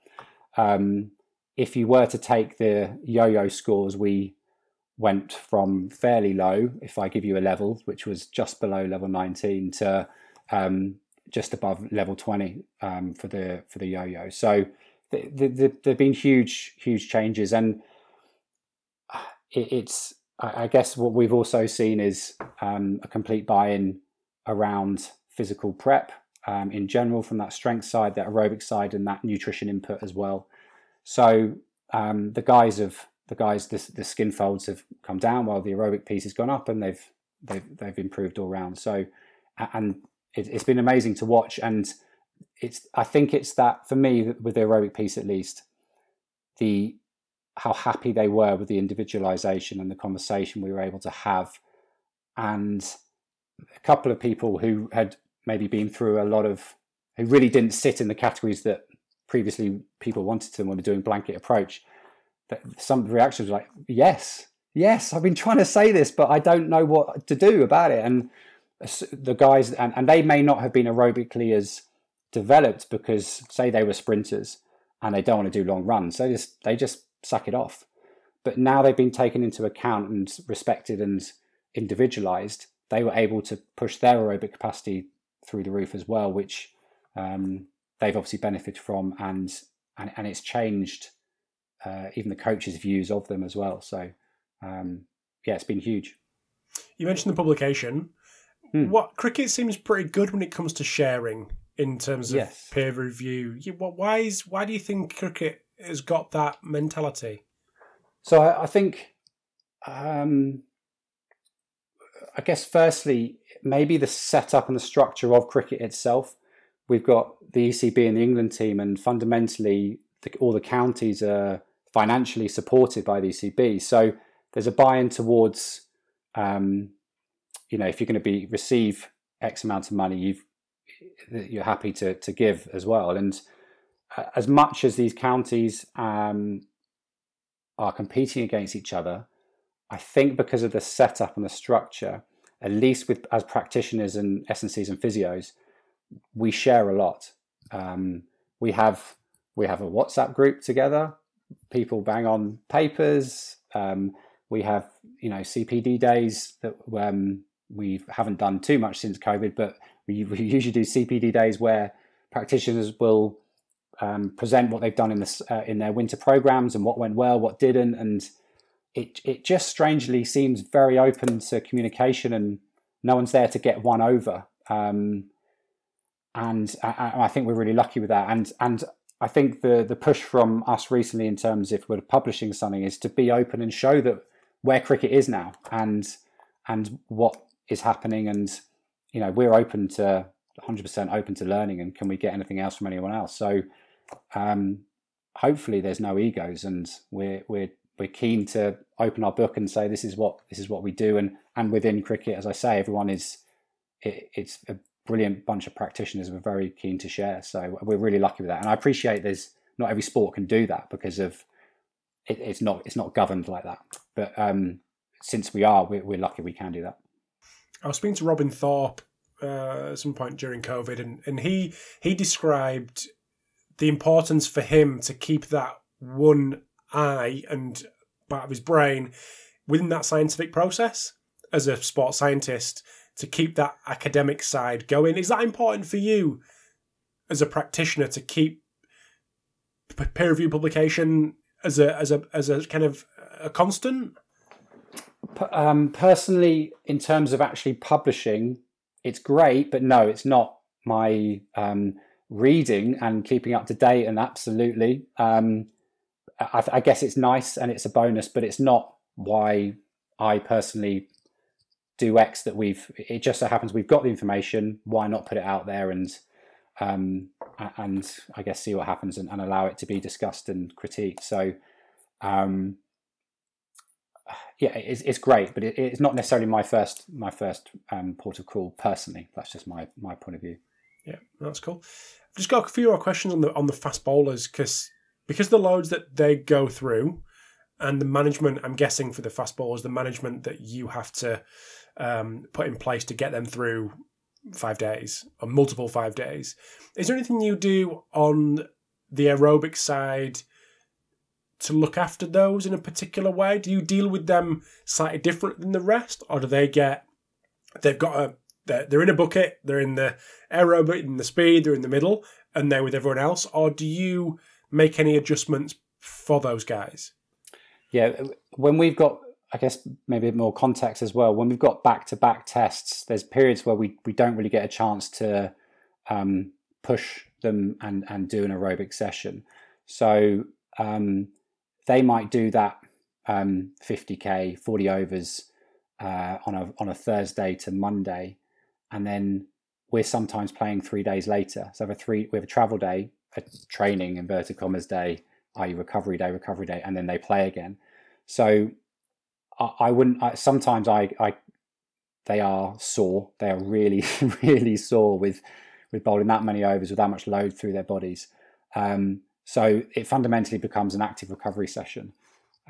Um, if you were to take the yo-yo scores, we went from fairly low. If I give you a level, which was just below level 19, to um, just above level 20 um, for the for the yo-yo. So the, the, the, there've been huge huge changes, and it, it's I I guess what we've also seen is um, a complete buy-in around physical prep um, in general from that strength side, that aerobic side, and that nutrition input as well. So um, the guys have the guys the, the skin folds have come down while the aerobic piece has gone up, and they've they've they've improved all round. So and it, it's been amazing to watch, and it's I think it's that for me with the aerobic piece at least, the how happy they were with the individualization and the conversation we were able to have, and a couple of people who had maybe been through a lot of who really didn't sit in the categories that previously people wanted to when we're doing blanket approach. That some reactions were like, "Yes, yes, I've been trying to say this, but I don't know what to do about it." And the guys, and, and they may not have been aerobically as developed because, say, they were sprinters and they don't want to do long runs. They just they just suck it off. But now they've been taken into account and respected and individualized. They were able to push their aerobic capacity through the roof as well, which um, they've obviously benefited from, and and, and it's changed uh, even the coaches' views of them as well. So um, yeah, it's been huge. You mentioned the publication. Hmm. What cricket seems pretty good when it comes to sharing in terms of yes. peer review. You, why is why do you think cricket has got that mentality? So I, I think, um, I guess, firstly, maybe the setup and the structure of cricket itself. We've got the ECB and the England team, and fundamentally, the, all the counties are financially supported by the ECB. So there's a buy-in towards, um, you know, if you're going to be receive X amount of money, you've you're happy to to give as well. And uh, as much as these counties um, are competing against each other, I think because of the setup and the structure, at least with as practitioners and SNCs and physios, we share a lot. Um, we have we have a WhatsApp group together. People bang on papers. Um, we have you know CPD days that um, we haven't done too much since COVID, but we, we usually do CPD days where practitioners will um, present what they've done in this uh, in their winter programs and what went well, what didn't, and it it just strangely seems very open to communication, and no one's there to get one over. Um, and I, I, think we're really lucky with that. And and I think the the push from us recently in terms if we're publishing something is to be open and show that where cricket is now and and what is happening. And you know we're open to 100% open to learning and can we get anything else from anyone else? So um, hopefully there's no egos and we're we're we're keen to open our book and say this is what this is what we do. And and within cricket as i say everyone is it, it's a brilliant bunch of practitioners we're very keen to share so we're really lucky with that. And i appreciate there's not every sport can do that because of it, it's not it's not governed like that. But um, since we are we're, we're lucky we can do that. I was speaking to Robin Thorpe uh, at some point during COVID, and, and he he described the importance for him to keep that one eye and part of his brain within that scientific process as a sports scientist to keep that academic side going. Is that important for you as a practitioner to keep peer review publication as a as a as a kind of a constant? Um, personally, in terms of actually publishing, it's great, but no, it's not my um, reading and keeping up to date. And absolutely, um, I, I, guess it's nice and it's a bonus, but it's not why I personally do X. That we've. It just so happens we've got the information. Why not put it out there and um, and I guess see what happens and, and, allow it to be discussed and critiqued. So. Um, yeah, it's, it's great, but it, it's not necessarily my first my first um, port of call personally. That's just my my point of view. Yeah, that's cool. I've just got a few more questions on the on the fast bowlers because because the loads that they go through and the management. I'm guessing for the fast bowlers, the management that you have to um, put in place to get them through five days or multiple five days. Is there anything you do on the aerobic side? to look after those in a particular way? Do you deal with them slightly different than the rest, or do they get they've got a they're, they're in a bucket, they're in the aerobic, in the speed, they're in the middle, and they're with everyone else, or do you make any adjustments for those guys? Yeah, when we've got, I guess maybe more context as well. When we've got back to back tests, there's periods where we we don't really get a chance to um, push them and and do an aerobic session. So um, they might do that um, 50k, 40 overs uh, on a on a Thursday to Monday, and then we're sometimes playing three days later. So we have a three we have a travel day, a training inverted commas day, i.e., recovery day, recovery day, and then they play again. So I, I wouldn't. I, sometimes I, I they are sore. They are really, really sore with with bowling that many overs with that much load through their bodies. Um, so it fundamentally becomes an active recovery session.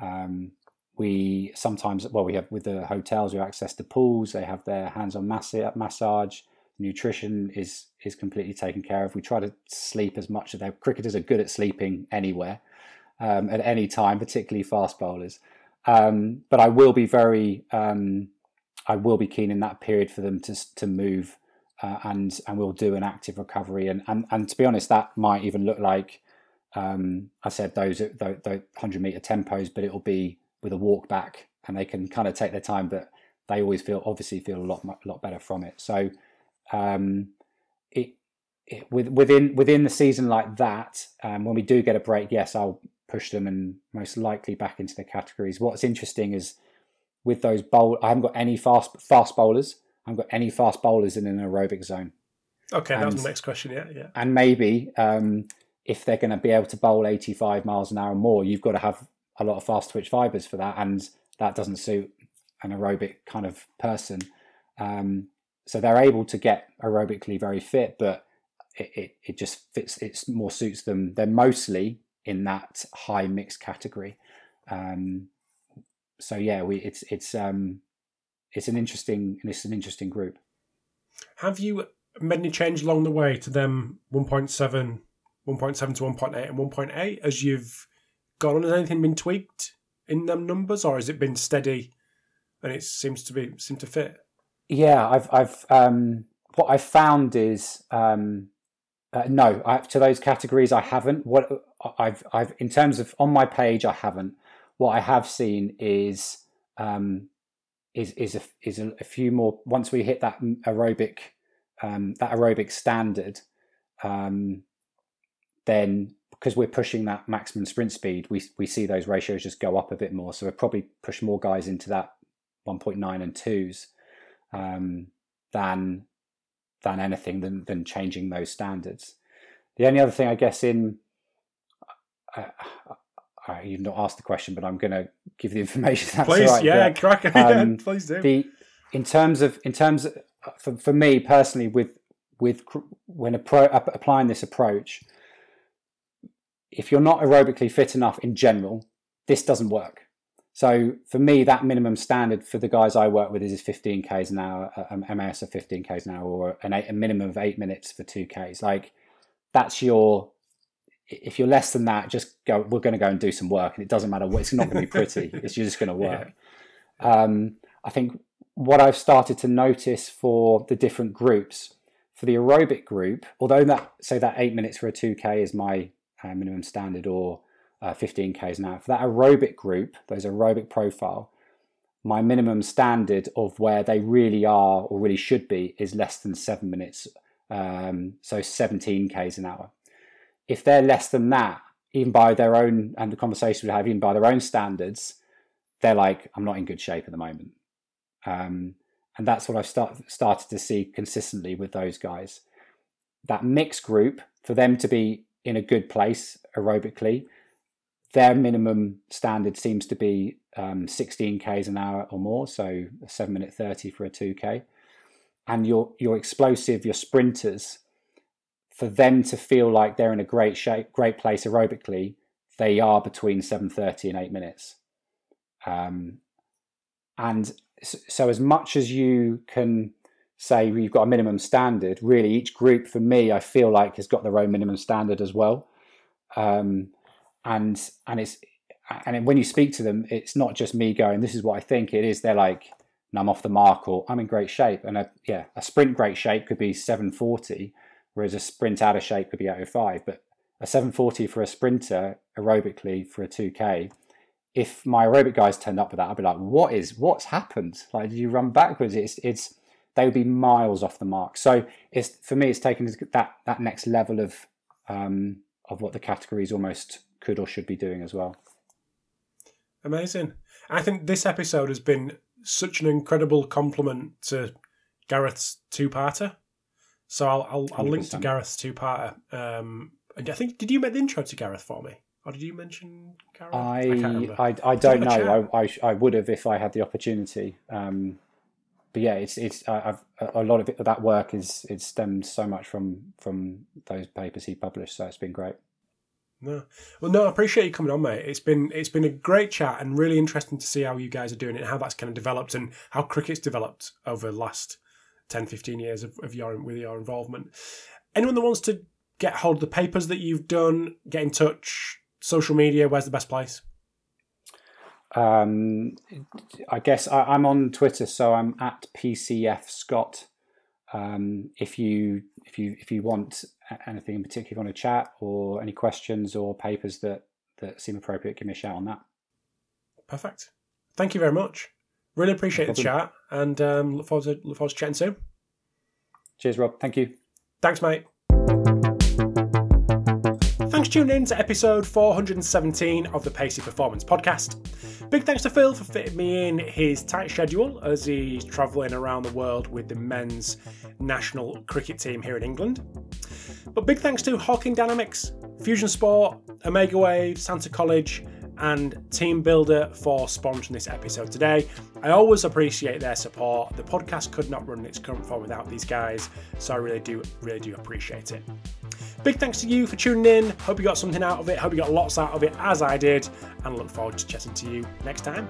Um, we sometimes, well, we have with the hotels, we have access to pools. They have their hands-on massage. Nutrition is is completely taken care of. We try to sleep as much as their cricketers are good at sleeping anywhere, um, at any time, particularly fast bowlers. Um, but I will be very, um, I will be keen in that period for them to to move, uh, and and we'll do an active recovery. And and and to be honest, that might even look like um, I said those the, hundred meter tempos, but it'll be with a walk back, and they can kind of take their time, but they always feel obviously feel a lot lot better from it. So um, it, it with, within within the season like that, um, when we do get a break, yes, I'll push them and most likely back into the categories. What's interesting is with those bowl, I haven't got any fast fast bowlers. I haven't got any fast bowlers in an aerobic zone. Okay, and, that was the next question. Yeah, yeah. And maybe um, if they're going to be able to bowl 85 miles an hour more, you've got to have a lot of fast twitch fibers for that, and that doesn't suit an aerobic kind of person. Um, so they're able to get aerobically very fit, but it, it, it just fits. It more suits them. They're mostly in that high mix category. Um, so yeah, we it's it's um, it's an interesting it's an interesting group. Have you made any change along the way to them 1.7 1.7 to 1.8 and 1.8 as you've gone on? Has anything been tweaked in them numbers, or has it been steady and it seems to be seem to fit? Yeah, I've I've um, what I've found is um, uh, no I, to those categories I haven't. What I've I've in terms of on my page I haven't. What I have seen is um, is is a, is a, a few more. Once we hit that aerobic um, that aerobic standard, um, then because we're pushing that maximum sprint speed, we we see those ratios just go up a bit more. So we probably push more guys into that 1.9 and twos um, than than anything than than changing those standards. The only other thing, I guess, in uh, uh, you've not asked the question, but I'm going to give the information. That's please, right. yeah, crack it. Um, please do. The in terms of in terms of, for for me personally with with when appro- applying this approach if you're not aerobically fit enough in general, this doesn't work. So for me, that minimum standard for the guys I work with is 15 k's an hour, um, MAS of 15 k's an hour, or an eight, a minimum of eight minutes for two k's. Like that's your. If you're less than that, just go. We're going to go and do some work, and it doesn't matter what. It's not going to be pretty. it's just going to work. Yeah. Um, I think what I've started to notice for the different groups, for the aerobic group, although that say that eight minutes for a 2k is my uh, minimum standard or uh, 15 k's an hour. For that aerobic group, those aerobic profile, my minimum standard of where they really are or really should be is less than seven minutes, um, so 17 k's an hour. If they're less than that, even by their own and the conversation we have, even by their own standards, they're like, I'm not in good shape at the moment. Um, and that's what I've start, started to see consistently with those guys. That mixed group, for them to be in a good place aerobically. Their minimum standard seems to be um, 16 k's an hour or more, so a seven minute 30 for a 2k. And your your explosive, your sprinters, for them to feel like they're in a great shape, great place aerobically, they are between 7:30 and eight minutes. Um, and so, as much as you can say you've got a minimum standard, really each group for me, I feel like has got their own minimum standard as well. Um, and and it's and when you speak to them, it's not just me going, "This is what I think." It is they're like, "I'm off the mark," or "I'm in great shape." And a, yeah, a sprint great shape could be 740, whereas a sprint out of shape could be 805. But a 740 for a sprinter aerobically for a 2k. If my aerobic guys turned up with that, I'd be like, "What is what's happened? Like, did you run backwards?" It's it's they would be miles off the mark. So it's for me, it's taken that that next level of um, of what the categories almost could or should be doing as well. Amazing. I think this episode has been such an incredible compliment to Gareth's two-parter. So I'll I'll, I'll link to Gareth's two-parter. Um, and I think did you make the intro to Gareth for me? Or did you mention Gareth? I can't I. I, don't know. I, I, I would have if I had the opportunity. Um, but yeah, it's it's I've a lot of it, that work is it stemmed so much from from those papers he published. So it's been great. No, well, no, I appreciate you coming on, mate. It's been it's been a great chat and really interesting to see how you guys are doing it, and how that's kind of developed, and how cricket's developed over the last 10, 15 years of, of your with your involvement. Anyone that wants to get hold of the papers that you've done, get in touch, social media. Where's the best place? Um, I guess I, I'm on Twitter, so I'm at PCF Scott. Um, if you if you if you want anything in particular, you want to chat or any questions or papers that that seem appropriate, give me a shout on that. Perfect. Thank you very much. Really appreciate the chat, and um, look forward to look forward to chatting soon. Cheers, Rob. Thank you. Thanks, mate. Thanks for tuning in to episode 417 of the Pacey Performance Podcast. Big thanks to Phil for fitting me in his tight schedule as he's travelling around the world with the men's national cricket team here in England. But big thanks to Hawkin Dynamics, Fusion Sport, Omega Wave, Setanta College, and TeamBuildr for sponsoring this episode today. I always appreciate their support. The podcast could not run in its current form without these guys, so I really do, really do appreciate it. Big thanks to you for tuning in. Hope you got something out of it. Hope you got lots out of it, as I did, and look forward to chatting to you next time.